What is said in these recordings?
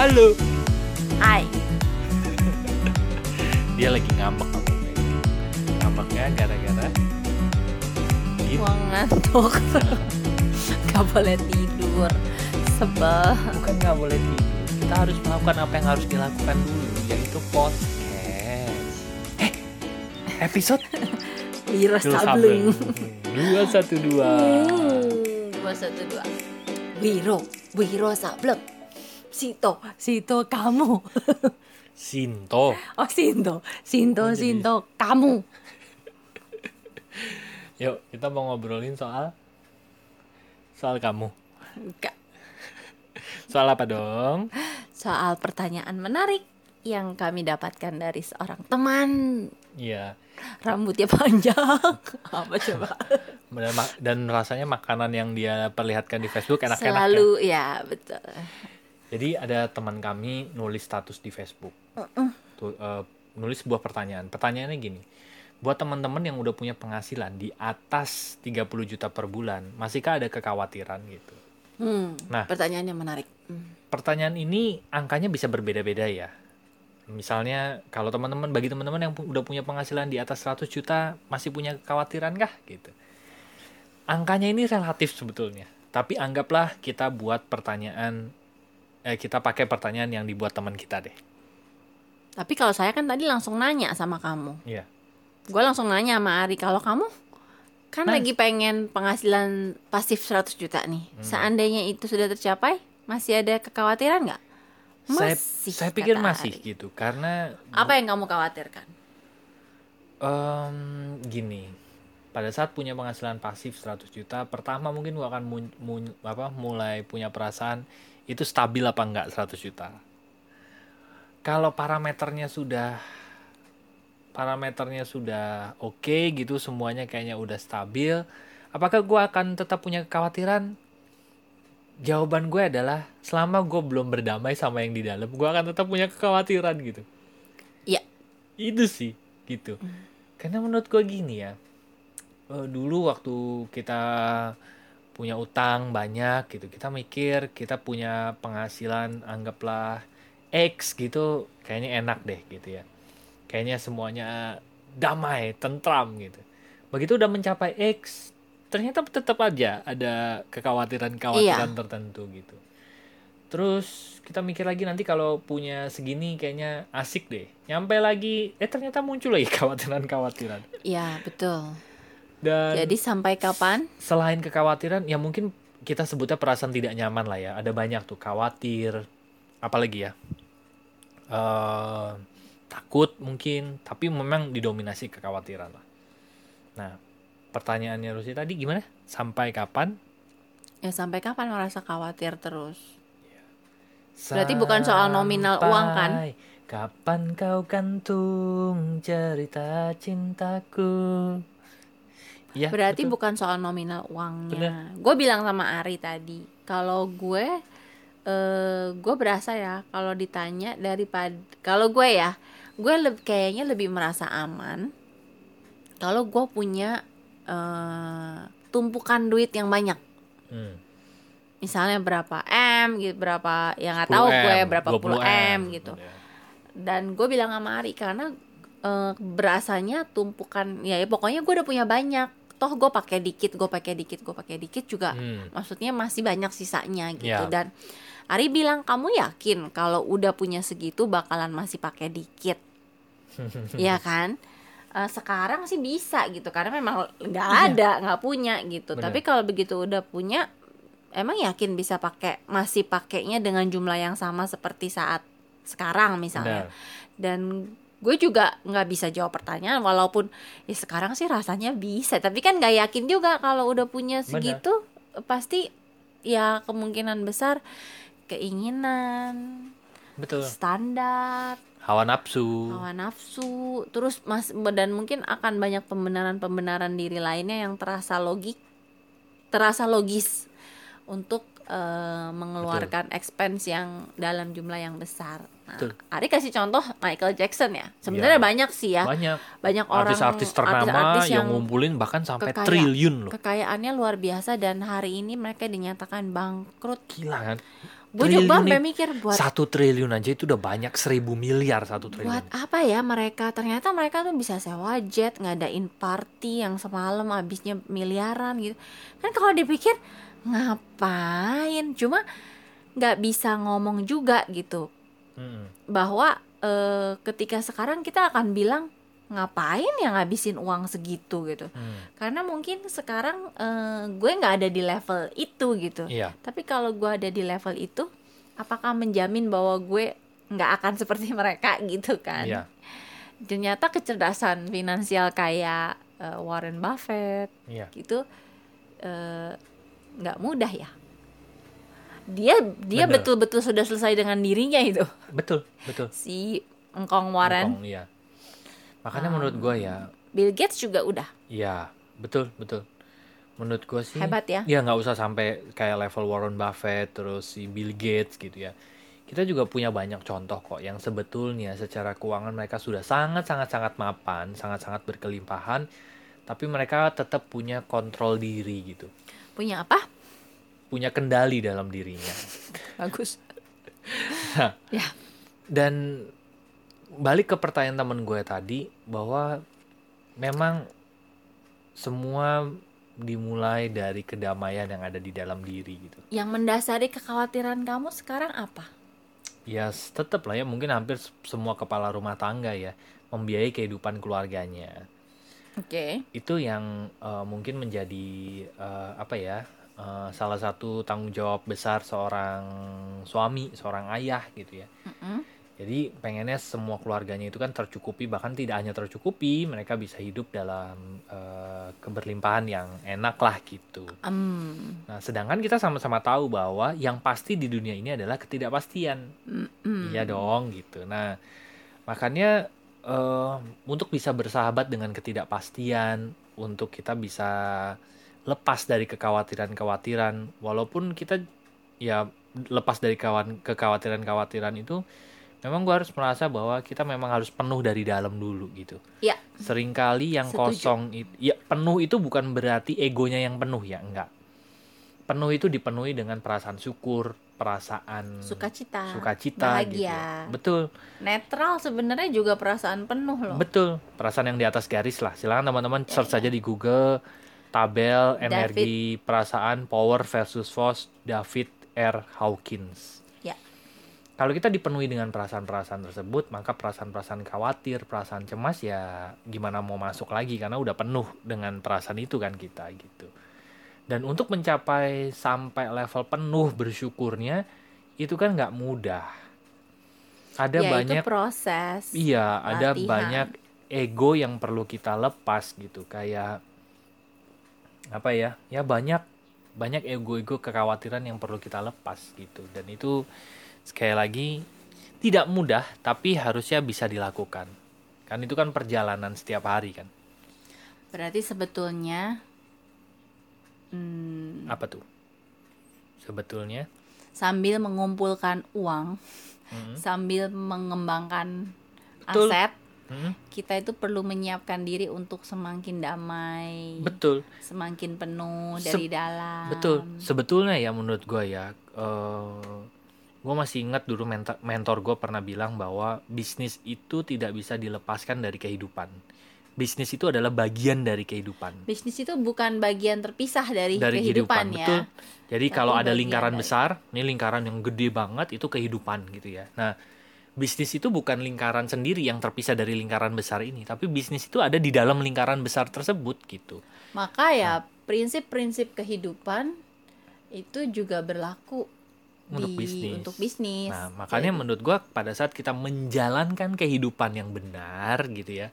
Halo. Hai. Dia lagi ngambek. Ngambeknya gara-gara gitu. Gua ngantuk. Gak boleh tidur. Sebel. bukan nggak boleh tidur. Kita harus melakukan apa yang harus dilakukan dulu, yaitu podcast. Eh, episode Wiro Dua Sableng. Dua satu dua. Dua satu dua. Wiro, Wiro Sableng. Sito, Sito kamu. Sinto. Oh Sinto, Sinto, Oh, jadi- Sinto kamu. Yuk, kita mau ngobrolin soal soal kamu. Enggak. Soal apa dong? Soal pertanyaan menarik yang kami dapatkan dari seorang teman Iya. rambutnya panjang apa coba Dan, dan rasanya makanan yang dia perlihatkan di Facebook enak-enak ya. selalu ya betul Jadi ada teman kami nulis status di Facebook. Tuh, eh, nulis sebuah pertanyaan. Pertanyaannya gini. Buat teman-teman yang udah punya penghasilan di atas 30 juta per bulan, masihkah ada kekhawatiran gitu? hmm, Nah. pertanyaannya menarik Hmm. Pertanyaan ini angkanya bisa berbeda-beda ya. Misalnya kalau teman-teman bagi teman-teman yang pu- udah punya penghasilan di atas 100 juta masih punya kekhawatiran kah gitu. Angkanya ini relatif sebetulnya. Tapi anggaplah kita buat pertanyaan eh kita pakai pertanyaan yang dibuat teman kita deh. tapi kalau saya kan tadi langsung nanya sama kamu Iya. gue langsung nanya sama Ari kalau kamu kan Mas. lagi pengen penghasilan pasif 100 juta nih Hmm. seandainya itu sudah tercapai masih ada kekhawatiran nggak Saya, masih saya pikir kata masih Ari. gitu karena apa yang kamu khawatirkan Em, gini, pada saat punya penghasilan pasif 100 juta, pertama mungkin gua akan mun- mun- apa, mulai punya perasaan itu stabil apa enggak 100 juta. Kalau parameternya sudah parameternya sudah oke gitu, semuanya kayaknya udah stabil, apakah gua akan tetap punya kekhawatiran? Jawaban gue adalah selama gue belum berdamai sama yang di dalam, gua akan tetap punya kekhawatiran gitu. Iya. Itu sih gitu. Karena menurut gue gini ya, eh, dulu waktu kita punya utang banyak gitu, kita mikir kita punya penghasilan anggaplah X gitu, kayaknya enak deh gitu ya. Kayaknya semuanya damai, tentram gitu. Begitu udah mencapai X, ternyata tetap aja ada kekhawatiran-kekhawatiran tertentu gitu. Terus kita mikir lagi nanti kalau punya segini kayaknya asik deh. Nyampe lagi, eh ternyata muncul lagi kekhawatiran-kekhawatiran. ya betul Dan jadi sampai kapan selain kekhawatiran, ya mungkin kita sebutnya perasaan tidak nyaman lah ya. Ada banyak tuh khawatir, apalagi ya, eh takut mungkin, tapi memang didominasi kekhawatiran lah. Nah, pertanyaannya Rusi tadi gimana? Sampai kapan? ya sampai kapan merasa khawatir terus Berarti bukan soal nominal uang, kan? Sampai Kapan kau gantung cerita cintaku? Ya, Berarti betul. bukan soal nominal uangnya. Gue bilang sama Ari tadi, kalau gue, eh gue berasa ya kalau ditanya daripada kalau gue ya, gue leb- kayaknya lebih merasa aman kalau gue punya eh tumpukan duit yang banyak. Hmm. Misalnya berapa m gitu, berapa yang nggak 10 tahu gue M, berapa 20 puluh m gitu. Ya. dan gue bilang sama Ari karena eh, berasanya tumpukan ya, ya pokoknya gue udah punya banyak toh gue pakai dikit gue pakai dikit gue pakai dikit juga Hmm. maksudnya masih banyak sisanya gitu Ya. dan Ari bilang kamu yakin kalau udah punya segitu bakalan masih pakai dikit ya kan Eh, sekarang sih bisa gitu karena memang nggak ada nggak punya gitu Iya. Bener. tapi kalau begitu udah punya emang yakin bisa pakai masih pakainya dengan jumlah yang sama seperti saat sekarang misalnya Benar. dan gue juga nggak bisa jawab pertanyaan walaupun ya sekarang sih rasanya bisa tapi kan nggak yakin juga kalau udah punya segitu pasti ya kemungkinan besar keinginan Betul. standar Hawa nafsu. hawa nafsu terus mas dan mungkin akan banyak pembenaran-pembenaran diri lainnya yang terasa logik terasa logis untuk eh, mengeluarkan expense yang dalam jumlah yang besar. Nah, Betul. Ari kasih contoh Michael Jackson ya. Sebenarnya Ya. banyak sih ya, Banyak banyak orang artis-artis ternama artis-artis yang ngumpulin bahkan sampai kekaya- triliun loh. kekayaannya luar biasa dan hari ini mereka dinyatakan bangkrut Gila kan? gue juga sampai mikir buat satu triliun aja itu udah banyak seribu miliar satu triliun buat apa ya mereka ternyata mereka tuh bisa sewa jet ngadain party yang semalam habisnya miliaran gitu kan kalau dipikir ngapain? Cuma nggak bisa ngomong juga gitu. Mm-mm. bahwa eh, ketika sekarang kita akan bilang ngapain ya ngabisin uang segitu? gitu. Mm. karena mungkin sekarang eh, gue nggak ada di level itu gitu. Iya. Tapi kalau gue ada di level itu apakah menjamin bahwa gue nggak akan seperti mereka gitu kan? Iya. Ternyata kecerdasan finansial kayak eh, Warren Buffett iya. gitu eh, nggak mudah ya. Dia dia betul-betul sudah selesai dengan dirinya itu. Betul betul. Si engkong Warren. Hongkong, iya. Makanya Ah. menurut gue ya Bill Gates juga udah. Iya betul betul. Menurut gue sih hebat ya. Ya nggak usah sampai kayak level Warren Buffett terus si Bill Gates gitu ya. Kita juga punya banyak contoh kok yang sebetulnya secara keuangan mereka sudah sangat sangat sangat mapan sangat sangat berkelimpahan tapi mereka tetap punya kontrol diri gitu punya apa? Punya kendali dalam dirinya. Bagus. Dan balik ke pertanyaan temen gue tadi bahwa memang semua dimulai dari kedamaian yang ada di dalam diri gitu. Yang mendasari kekhawatiran kamu sekarang apa? Ya tetep lah ya mungkin hampir semua kepala rumah tangga ya membiayai kehidupan keluarganya oke itu yang eh, mungkin menjadi eh, apa ya eh, salah satu tanggung jawab besar seorang suami seorang ayah gitu ya Mm-mm. jadi pengennya semua keluarganya itu kan tercukupi bahkan tidak hanya tercukupi mereka bisa hidup dalam eh, keberlimpahan yang enak lah gitu Em, nah sedangkan kita sama-sama tahu bahwa yang pasti di dunia ini adalah ketidakpastian mm-mm. Iya dong gitu. Nah, makanya untuk bisa bersahabat dengan ketidakpastian, untuk kita bisa lepas dari kekhawatiran-kekhawatiran, walaupun kita ya lepas dari kawan kekhawatiran-kekhawatiran itu, memang gue harus merasa bahwa kita memang harus penuh dari dalam dulu gitu. Iya. Seringkali yang Setuju. kosong itu, ya penuh itu bukan berarti egonya yang penuh ya, enggak. Penuh itu dipenuhi dengan perasaan syukur, perasaan sukacita sukacita gitu. bahagia Betul, netral sebenarnya juga perasaan penuh loh betul. Perasaan yang di atas garis lah. Silakan teman-teman Ya, search ya. saja di Google tabel David. energi perasaan power versus force David R Hawkins. Ya. Kalau kita dipenuhi dengan perasaan-perasaan tersebut, maka perasaan-perasaan khawatir, perasaan cemas ya gimana mau masuk lagi karena udah penuh dengan perasaan itu kan kita gitu. Dan untuk mencapai sampai level penuh bersyukurnya itu kan nggak mudah. Ada ya banyak itu proses Iya, ada latihan. banyak ego yang perlu kita lepas gitu. Kayak apa ya? Ya banyak banyak ego-ego kekhawatiran yang perlu kita lepas gitu. Dan itu sekali lagi tidak mudah, tapi harusnya bisa dilakukan. Kan itu kan perjalanan setiap hari kan. berarti sebetulnya hmm, Apa tuh? Sebetulnya sambil mengumpulkan uang mm, sambil mengembangkan Betul. aset mm, kita itu perlu menyiapkan diri untuk semakin damai betul. semakin penuh Se- dari dalam Betul. Sebetulnya ya menurut gue ya, eh gue masih ingat dulu mentor, mentor gue pernah bilang bahwa bisnis itu tidak bisa dilepaskan dari kehidupan. Bisnis itu adalah bagian dari kehidupan. bisnis itu bukan bagian terpisah dari, Dari kehidupan, kehidupan, ya betul. Jadi Tapi kalau ada lingkaran dari- besar, ini lingkaran yang gede banget itu kehidupan gitu ya. Nah, bisnis itu bukan lingkaran sendiri yang terpisah dari lingkaran besar ini, tapi bisnis itu ada di dalam lingkaran besar tersebut gitu. maka ya prinsip-prinsip kehidupan itu juga berlaku Untuk di- bisnis. untuk bisnis Nah, makanya Jadi, menurut gua pada saat kita menjalankan kehidupan yang benar gitu ya,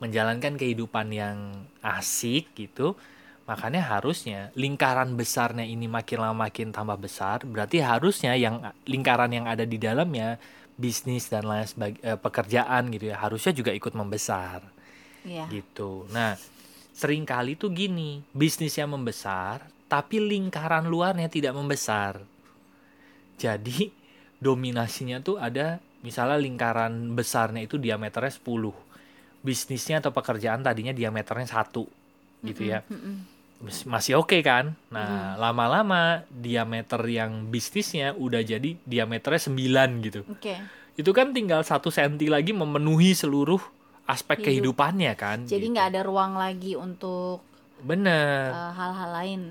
menjalankan kehidupan yang asik gitu, makanya harusnya lingkaran besarnya ini makin lama makin tambah besar, berarti harusnya yang lingkaran yang ada di dalamnya bisnis dan lain sebagainya pekerjaan gitu ya, harusnya juga ikut membesar ya gitu. Nah, sering kali tuh gini, bisnisnya membesar, tapi lingkaran luarnya tidak membesar. Jadi, dominasinya tuh ada misalnya lingkaran besarnya itu diameternya 10. Bisnisnya atau pekerjaan tadinya diameternya satu gitu ya. Mm-mm. mas- masih oke kan. Hmm. Nah, lama-lama diameter yang bisnisnya udah jadi diameternya 9 gitu. Oke. Itu kan tinggal satu senti lagi memenuhi seluruh aspek Hidup. kehidupannya kan. Jadi gitu. nggak ada ruang lagi untuk Bener, uh, hal-hal lain.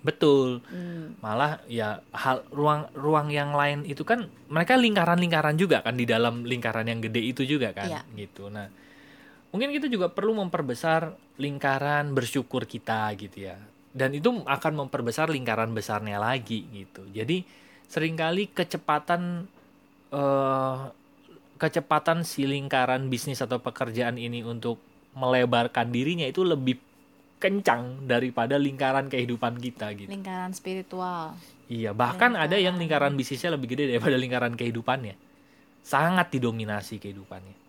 betul. Hmm. Malah ya hal ruang ruang yang lain itu kan mereka lingkaran-lingkaran juga kan di dalam lingkaran yang gede itu juga kan Iya. gitu. Nah, mungkin kita juga perlu memperbesar lingkaran bersyukur kita gitu ya. Dan itu akan memperbesar lingkaran besarnya lagi gitu. Jadi sering kali kecepatan eh kecepatan si lingkaran bisnis atau pekerjaan ini untuk melebarkan dirinya itu lebih kencang daripada lingkaran kehidupan kita gitu. Lingkaran spiritual. Iya, bahkan ada yang Lingkaran. lingkaran bisnisnya lebih gede daripada lingkaran kehidupannya. Sangat didominasi kehidupannya.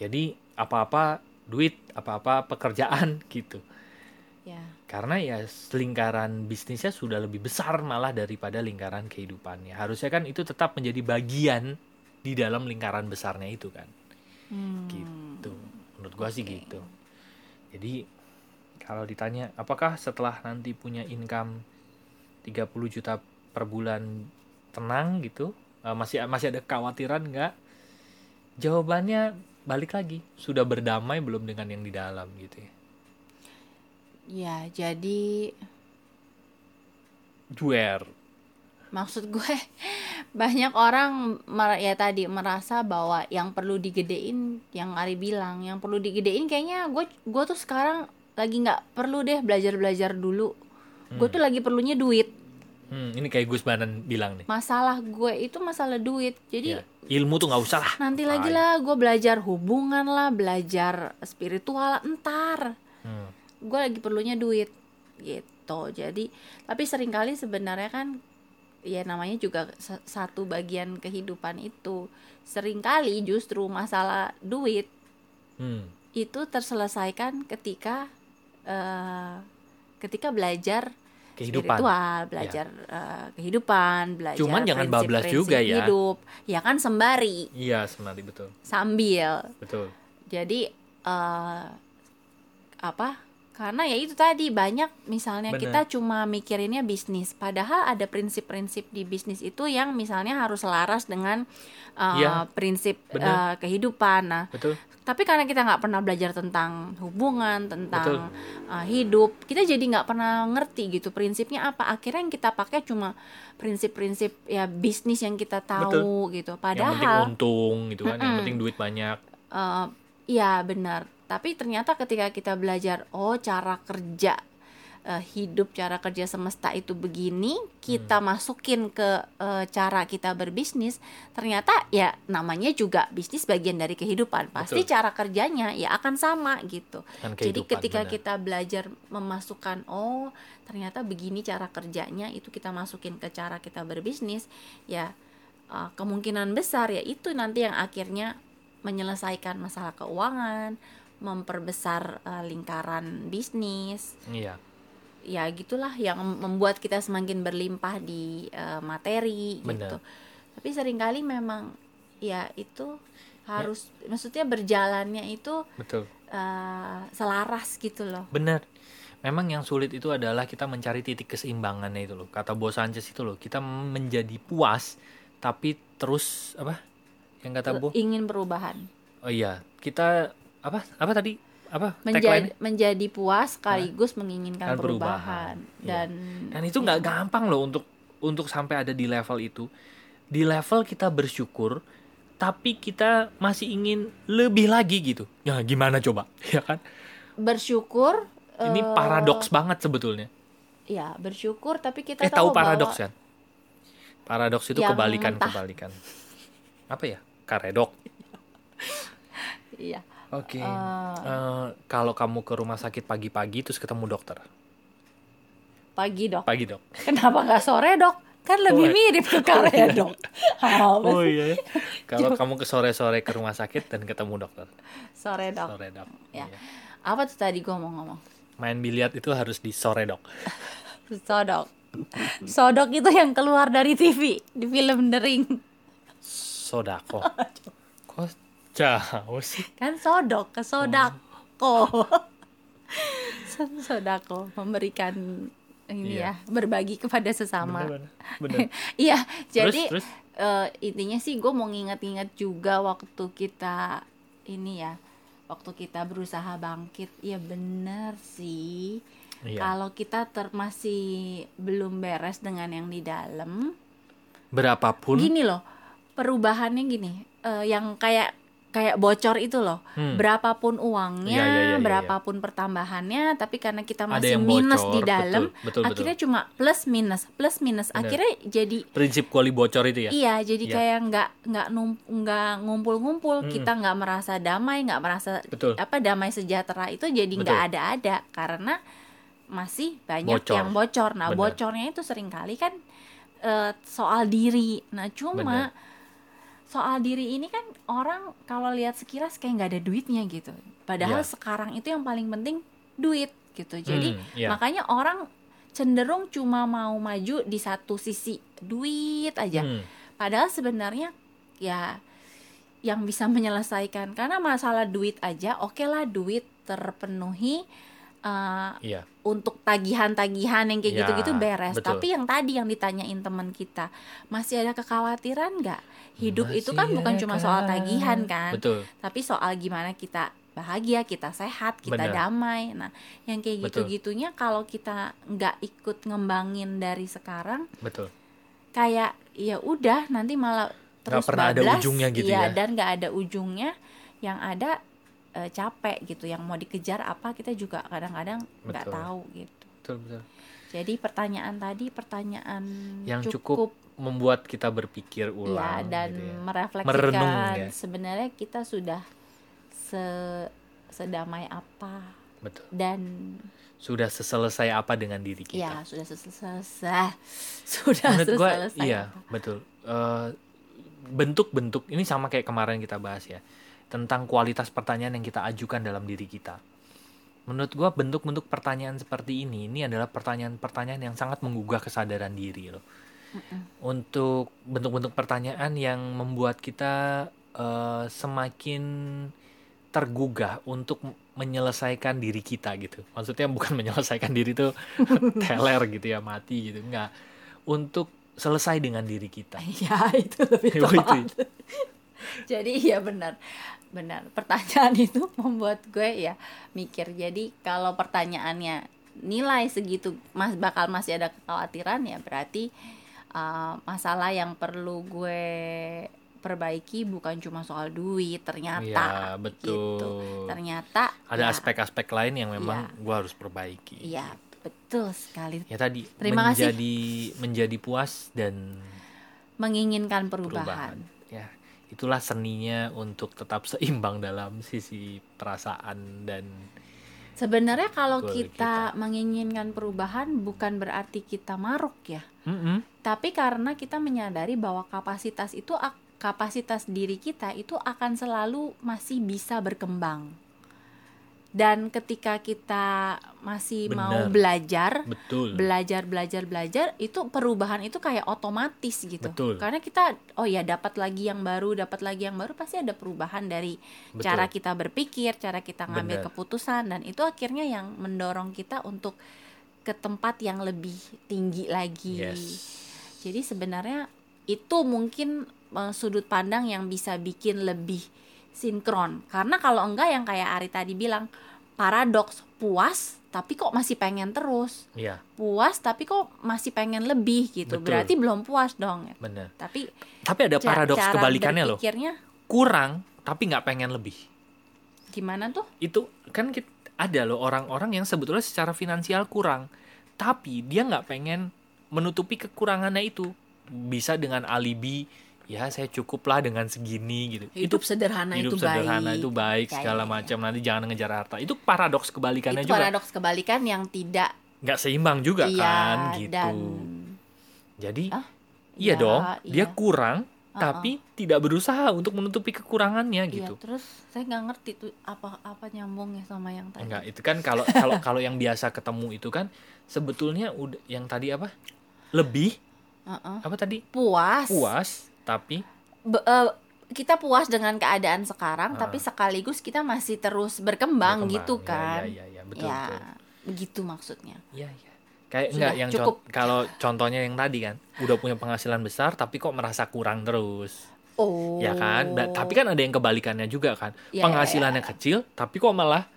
Jadi apa-apa duit, apa-apa pekerjaan gitu. Ya. Karena ya lingkaran bisnisnya sudah lebih besar malah daripada lingkaran kehidupannya. Harusnya kan itu tetap menjadi bagian di dalam lingkaran besarnya itu kan. Hmm. Gitu. Menurut gua sih Oke. gitu. Jadi kalau ditanya apakah setelah nanti punya income 30 juta per bulan tenang gitu, eh, masih masih ada kekhawatiran nggak? Jawabannya balik lagi, sudah berdamai belum dengan yang di dalam gitu ya. Ya, jadi Juer. maksud gue banyak orang mer- ya tadi merasa bahwa yang perlu digedein yang Ari bilang yang perlu digedein kayaknya gue gue tuh sekarang lagi nggak perlu deh belajar belajar dulu gue Hmm. tuh lagi perlunya duit Hmm, ini kayak Gus Banan bilang nih. masalah gue itu masalah duit jadi Ya, ilmu tuh nggak usah lah. nanti lagi Tai. lah gue belajar hubungan lah belajar spiritual entar Hmm. gue lagi perlunya duit gitu jadi tapi sering kali sebenarnya kan ya namanya juga sa- satu bagian kehidupan itu sering kali justru masalah duit Hmm. itu terselesaikan ketika eh, ketika belajar Kehidupan. spiritual belajar eh, kehidupan belajar Cuman jangan bablas prinsip-prinsip juga ya. hidup ya kan sembari Iya, sebenarnya betul. sambil Betul. jadi eh apa karena ya itu tadi banyak misalnya Bener. kita cuma mikirinnya bisnis padahal ada prinsip-prinsip di bisnis itu yang misalnya harus selaras dengan eh, Iya, prinsip bener. eh, kehidupan nah Betul. tapi karena kita nggak pernah belajar tentang hubungan Betul. tentang uh, hidup kita jadi nggak pernah ngerti gitu prinsipnya apa akhirnya yang kita pakai cuma prinsip-prinsip ya bisnis yang kita tahu gitu Yang penting padahal untung gitu kan, yang Mm-mm. penting duit banyak. eh, iya benar tapi ternyata ketika kita belajar oh cara kerja eh, hidup cara kerja semesta itu begini kita masukin ke eh, cara kita berbisnis ternyata ya namanya juga bisnis bagian dari kehidupan pasti Betul. cara kerjanya ya akan sama gitu jadi ketika benar. kita belajar memasukkan oh ternyata begini cara kerjanya itu kita masukin ke cara kita berbisnis ya eh, kemungkinan besar ya itu nanti yang akhirnya menyelesaikan masalah keuangan memperbesar eh, lingkaran bisnis Iya. ya gitulah yang membuat kita semakin berlimpah di eh, materi Benar. gitu tapi sering kali memang ya itu Ya. harus maksudnya berjalannya itu Betul. eh, selaras gitu loh Benar. Memang yang sulit itu adalah kita mencari titik keseimbangannya itu loh. Kata Bo Sanchez itu loh, kita menjadi puas tapi terus apa? Yang kata Bo? ingin perubahan Oh iya, kita apa? Apa tadi? Apa? menjadi menjadi puas sekaligus menginginkan Dan perubahan. perubahan, Iya. dan Dan itu nggak gampang loh untuk untuk sampai ada di level itu. Di level kita bersyukur, tapi kita masih ingin lebih lagi gitu. Ya gimana coba? Ya kan? bersyukur Ini eh, paradoks banget sebetulnya. ya bersyukur tapi kita Eh tahu bahwa- paradoks kan? Paradoks itu Yang kebalikan mentah. kebalikan. Apa ya? Karedok. iya Oke. Eh, Eh, kalau kamu ke rumah sakit pagi-pagi terus ketemu dokter. pagi dok Pagi dok. kenapa nggak sore dok kan lebih Oh, mirip ke Apa Oh sih? iya. ya. Kalau kamu ke sore-sore ke rumah sakit dan ketemu dokter. sore dok Sore dok. Ya. Iya. apa tuh tadi gua mau ngomong Main biliar itu harus di sore dok. sodok sodok itu yang keluar dari TV di film The Ring Sodako. Kok sih? kan sodok ke sodako. Sodako memberikan ini Iya. ya berbagi kepada sesama. Iya Terus, jadi terus eh, intinya sih gue mau nginget-nginget juga waktu kita ini ya waktu kita berusaha bangkit. Ya bener sih. Iya. kalau kita ter masih belum beres dengan yang di dalam berapapun. gini loh perubahannya gini. Eh, yang kayak kayak bocor itu loh Hmm. berapapun uangnya iya, iya, iya, berapapun pertambahannya tapi karena kita masih minus bocor, di dalam betul, betul, betul. akhirnya cuma plus minus plus minus Bener. akhirnya jadi prinsip kuali bocor itu ya Iya, jadi Iya. kayak nggak nggak nggak ngumpul-ngumpul, Mm-mm. kita nggak merasa damai, nggak merasa betul apa damai sejahtera itu jadi nggak Betul. ada-ada karena masih banyak Bocor. yang bocor. Nah, Bener. bocornya itu sering kali kan eh, soal diri. Nah, cuma soal diri ini kan orang kalau lihat sekilas kayak nggak ada duitnya gitu. Padahal Iya. sekarang itu yang paling penting duit gitu. Jadi Hmm, iya. makanya orang cenderung cuma mau maju di satu sisi duit aja. Hmm, Padahal sebenarnya ya yang bisa menyelesaikan karena masalah duit aja, oke lah duit terpenuhi eh, iya untuk tagihan-tagihan yang kayak Ya, gitu-gitu beres. betul. Tapi yang tadi yang ditanyain teman kita, masih ada kekhawatiran nggak? Hidup itu kan Masih bukan ada cuma soal tagihan kan, betul tapi soal gimana kita bahagia, kita sehat, kita Bener. damai. Nah, yang kayak gitu-gitunya kalau kita nggak ikut ngembangin dari sekarang betul kayak ya udah nanti malah terus pernah ada bablas, ujungnya gitu iya, ya. dan nggak ada ujungnya yang ada eh, capek gitu yang mau dikejar apa kita juga kadang-kadang nggak Betul. tahu gitu betul betul jadi pertanyaan tadi pertanyaan Yang cukup membuat kita berpikir ya ulang dan gitu ya. merefleksikan Merenung, ya. sebenarnya kita sudah se sedamai apa betul dan sudah seselesai apa dengan diri kita ya sudah selesai sudah menurut gua selesai iya apa. betul Eh, bentuk-bentuk ini sama kayak kemarin kita bahas ya tentang kualitas pertanyaan yang kita ajukan dalam diri kita. Menurut gua bentuk-bentuk pertanyaan seperti ini ini adalah pertanyaan-pertanyaan yang sangat menggugah kesadaran diri loh. Untuk bentuk-bentuk pertanyaan yang membuat kita eh, semakin tergugah untuk menyelesaikan diri kita gitu. Maksudnya bukan menyelesaikan diri itu teler gitu ya mati gitu. Enggak. Untuk selesai dengan diri kita. Ya itu lebih tepat. Jadi iya benar benar pertanyaan itu membuat gue ya mikir jadi kalau pertanyaannya nilai segitu mas bakal masih ada kekhawatiran ya berarti uh, masalah yang perlu gue perbaiki bukan cuma soal duit ternyata Iya, betul. gitu. ternyata ada ya, aspek-aspek lain yang memang Iya. gua harus perbaiki iya betul sekali ya tadi Terima kasih. menjadi menjadi puas dan menginginkan perubahan perubahan, ya itulah seninya untuk tetap seimbang dalam sisi perasaan dan sebenarnya kalau Goal kita menginginkan perubahan bukan berarti kita maruk ya. Mm-mm. tapi karena kita menyadari bahwa kapasitas itu kapasitas diri kita itu akan selalu masih bisa berkembang dan ketika kita masih mau Benar. belajar betul belajar belajar belajar itu perubahan itu kayak otomatis gitu Betul. karena kita oh ya dapat lagi yang baru dapat lagi yang baru pasti ada perubahan dari betul cara kita berpikir cara kita ngambil Benar. keputusan dan itu akhirnya yang mendorong kita untuk ke tempat yang lebih tinggi lagi yes jadi sebenarnya itu mungkin eh, sudut pandang yang bisa bikin lebih sinkron. Karena kalau enggak yang kayak Ari tadi bilang paradoks puas tapi kok masih pengen terus. iya Puas tapi kok masih pengen lebih gitu. Betul. Berarti belum puas dong. benar Tapi tapi ada paradoks cara kebalikannya loh kurang tapi nggak pengen lebih gimana tuh? itu kan kit- ada loh orang-orang yang sebetulnya secara finansial kurang tapi dia nggak pengen menutupi kekurangannya itu bisa dengan alibi ya saya cukuplah dengan segini gitu Hidup sederhana hidup itu sederhana baik. itu baik Ya, segala ya, ya. macam nanti jangan ngejar harta itu paradoks kebalikannya Itu juga paradoks kebalikan yang tidak nggak seimbang juga iya kan gitu dan jadi Ah, iya ya, dong dia iya. kurang Uh-uh. tapi tidak berusaha untuk menutupi kekurangannya Iya, gitu terus saya nggak ngerti tuh apa apa nyambungnya sama yang tadi. Enggak, itu kan kalau kalau kalau yang biasa ketemu itu kan sebetulnya udah yang tadi apa? Lebih Uh-uh. apa tadi? Puas. Puas, tapi Be- eh, kita puas dengan keadaan sekarang Ah. tapi sekaligus kita masih terus berkembang, berkembang. gitu Ya, kan Ya, ya, ya, betul, Ya. betul. begitu maksudnya Iya, iya. Kayak Sudah, enggak yang cukup. con- kalau contohnya yang tadi kan, udah punya penghasilan besar tapi kok merasa kurang terus. oh Ya kan? Ba- Tapi kan ada yang kebalikannya juga kan. Ya, Penghasilannya kecil tapi kok malah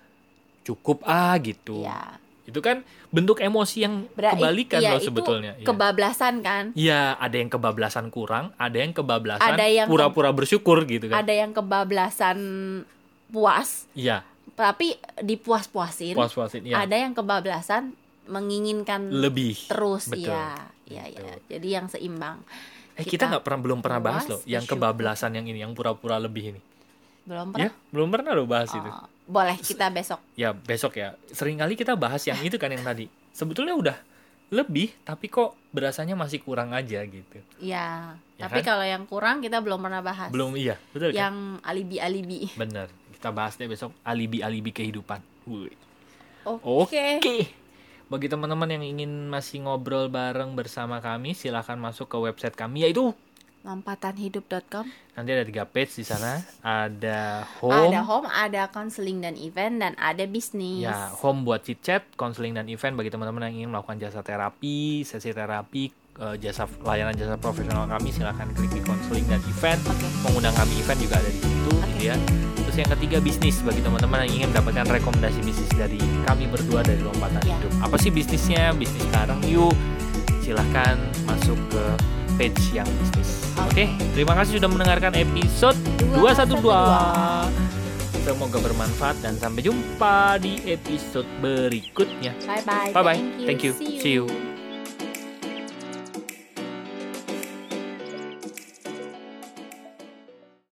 cukup ah gitu. ya Itu kan bentuk emosi yang Berarti- kebalikan iya, loh itu sebetulnya. Iya. kebablasan kan Iya, ada yang kebablasan kurang, ada yang kebablasan Ada yang ke- pura-pura bersyukur gitu kan. ada yang kebablasan puas Iya, tapi dipuas-puasin puas-puasin. Iya. ada yang kebablasan menginginkan Lebih. terus Betul. ya ya ya jadi yang seimbang Eh kita nggak pernah belum pernah bahas loh yang bersyukur. kebablasan yang ini, yang pura-pura lebih ini. belum Ya, pernah belum pernah loh bahas itu. Boleh kita besok Ya besok ya. Seringkali kita bahas yang itu kan yang tadi. Sebetulnya udah lebih, tapi kok berasanya masih kurang aja gitu. ya, Ya tapi kan? kalau yang kurang kita belum pernah bahas Belum iya, betul kan? yang alibi-alibi Bener. Kita bahas deh besok alibi-alibi kehidupan. Oke Oke. Bagi teman-teman yang ingin masih ngobrol bareng bersama kami, silahkan masuk ke website kami yaitu lompatanhidup.com nanti ada tiga page di sana. Ada home, ada home ada counseling dan event dan ada bisnis ya home buat chit chat, counseling dan event bagi teman-teman yang ingin melakukan jasa terapi, sesi terapi, eh, jasa layanan jasa profesional kami, silahkan klik di counseling dan event. oke Mengundang kami event juga ada di situ, gitu ya. Terus yang ketiga bisnis bagi teman-teman yang ingin mendapatkan rekomendasi bisnis dari kami berdua dari lompatan Ya. hidup. Apa sih bisnisnya? Bisnis sekarang yuk. Silahkan masuk ke page yang bisnis. Oke, terima kasih sudah mendengarkan episode 212. Semoga bermanfaat dan sampai jumpa di episode berikutnya. bye bye Bye bye. thank you, Thank you. See See you. you.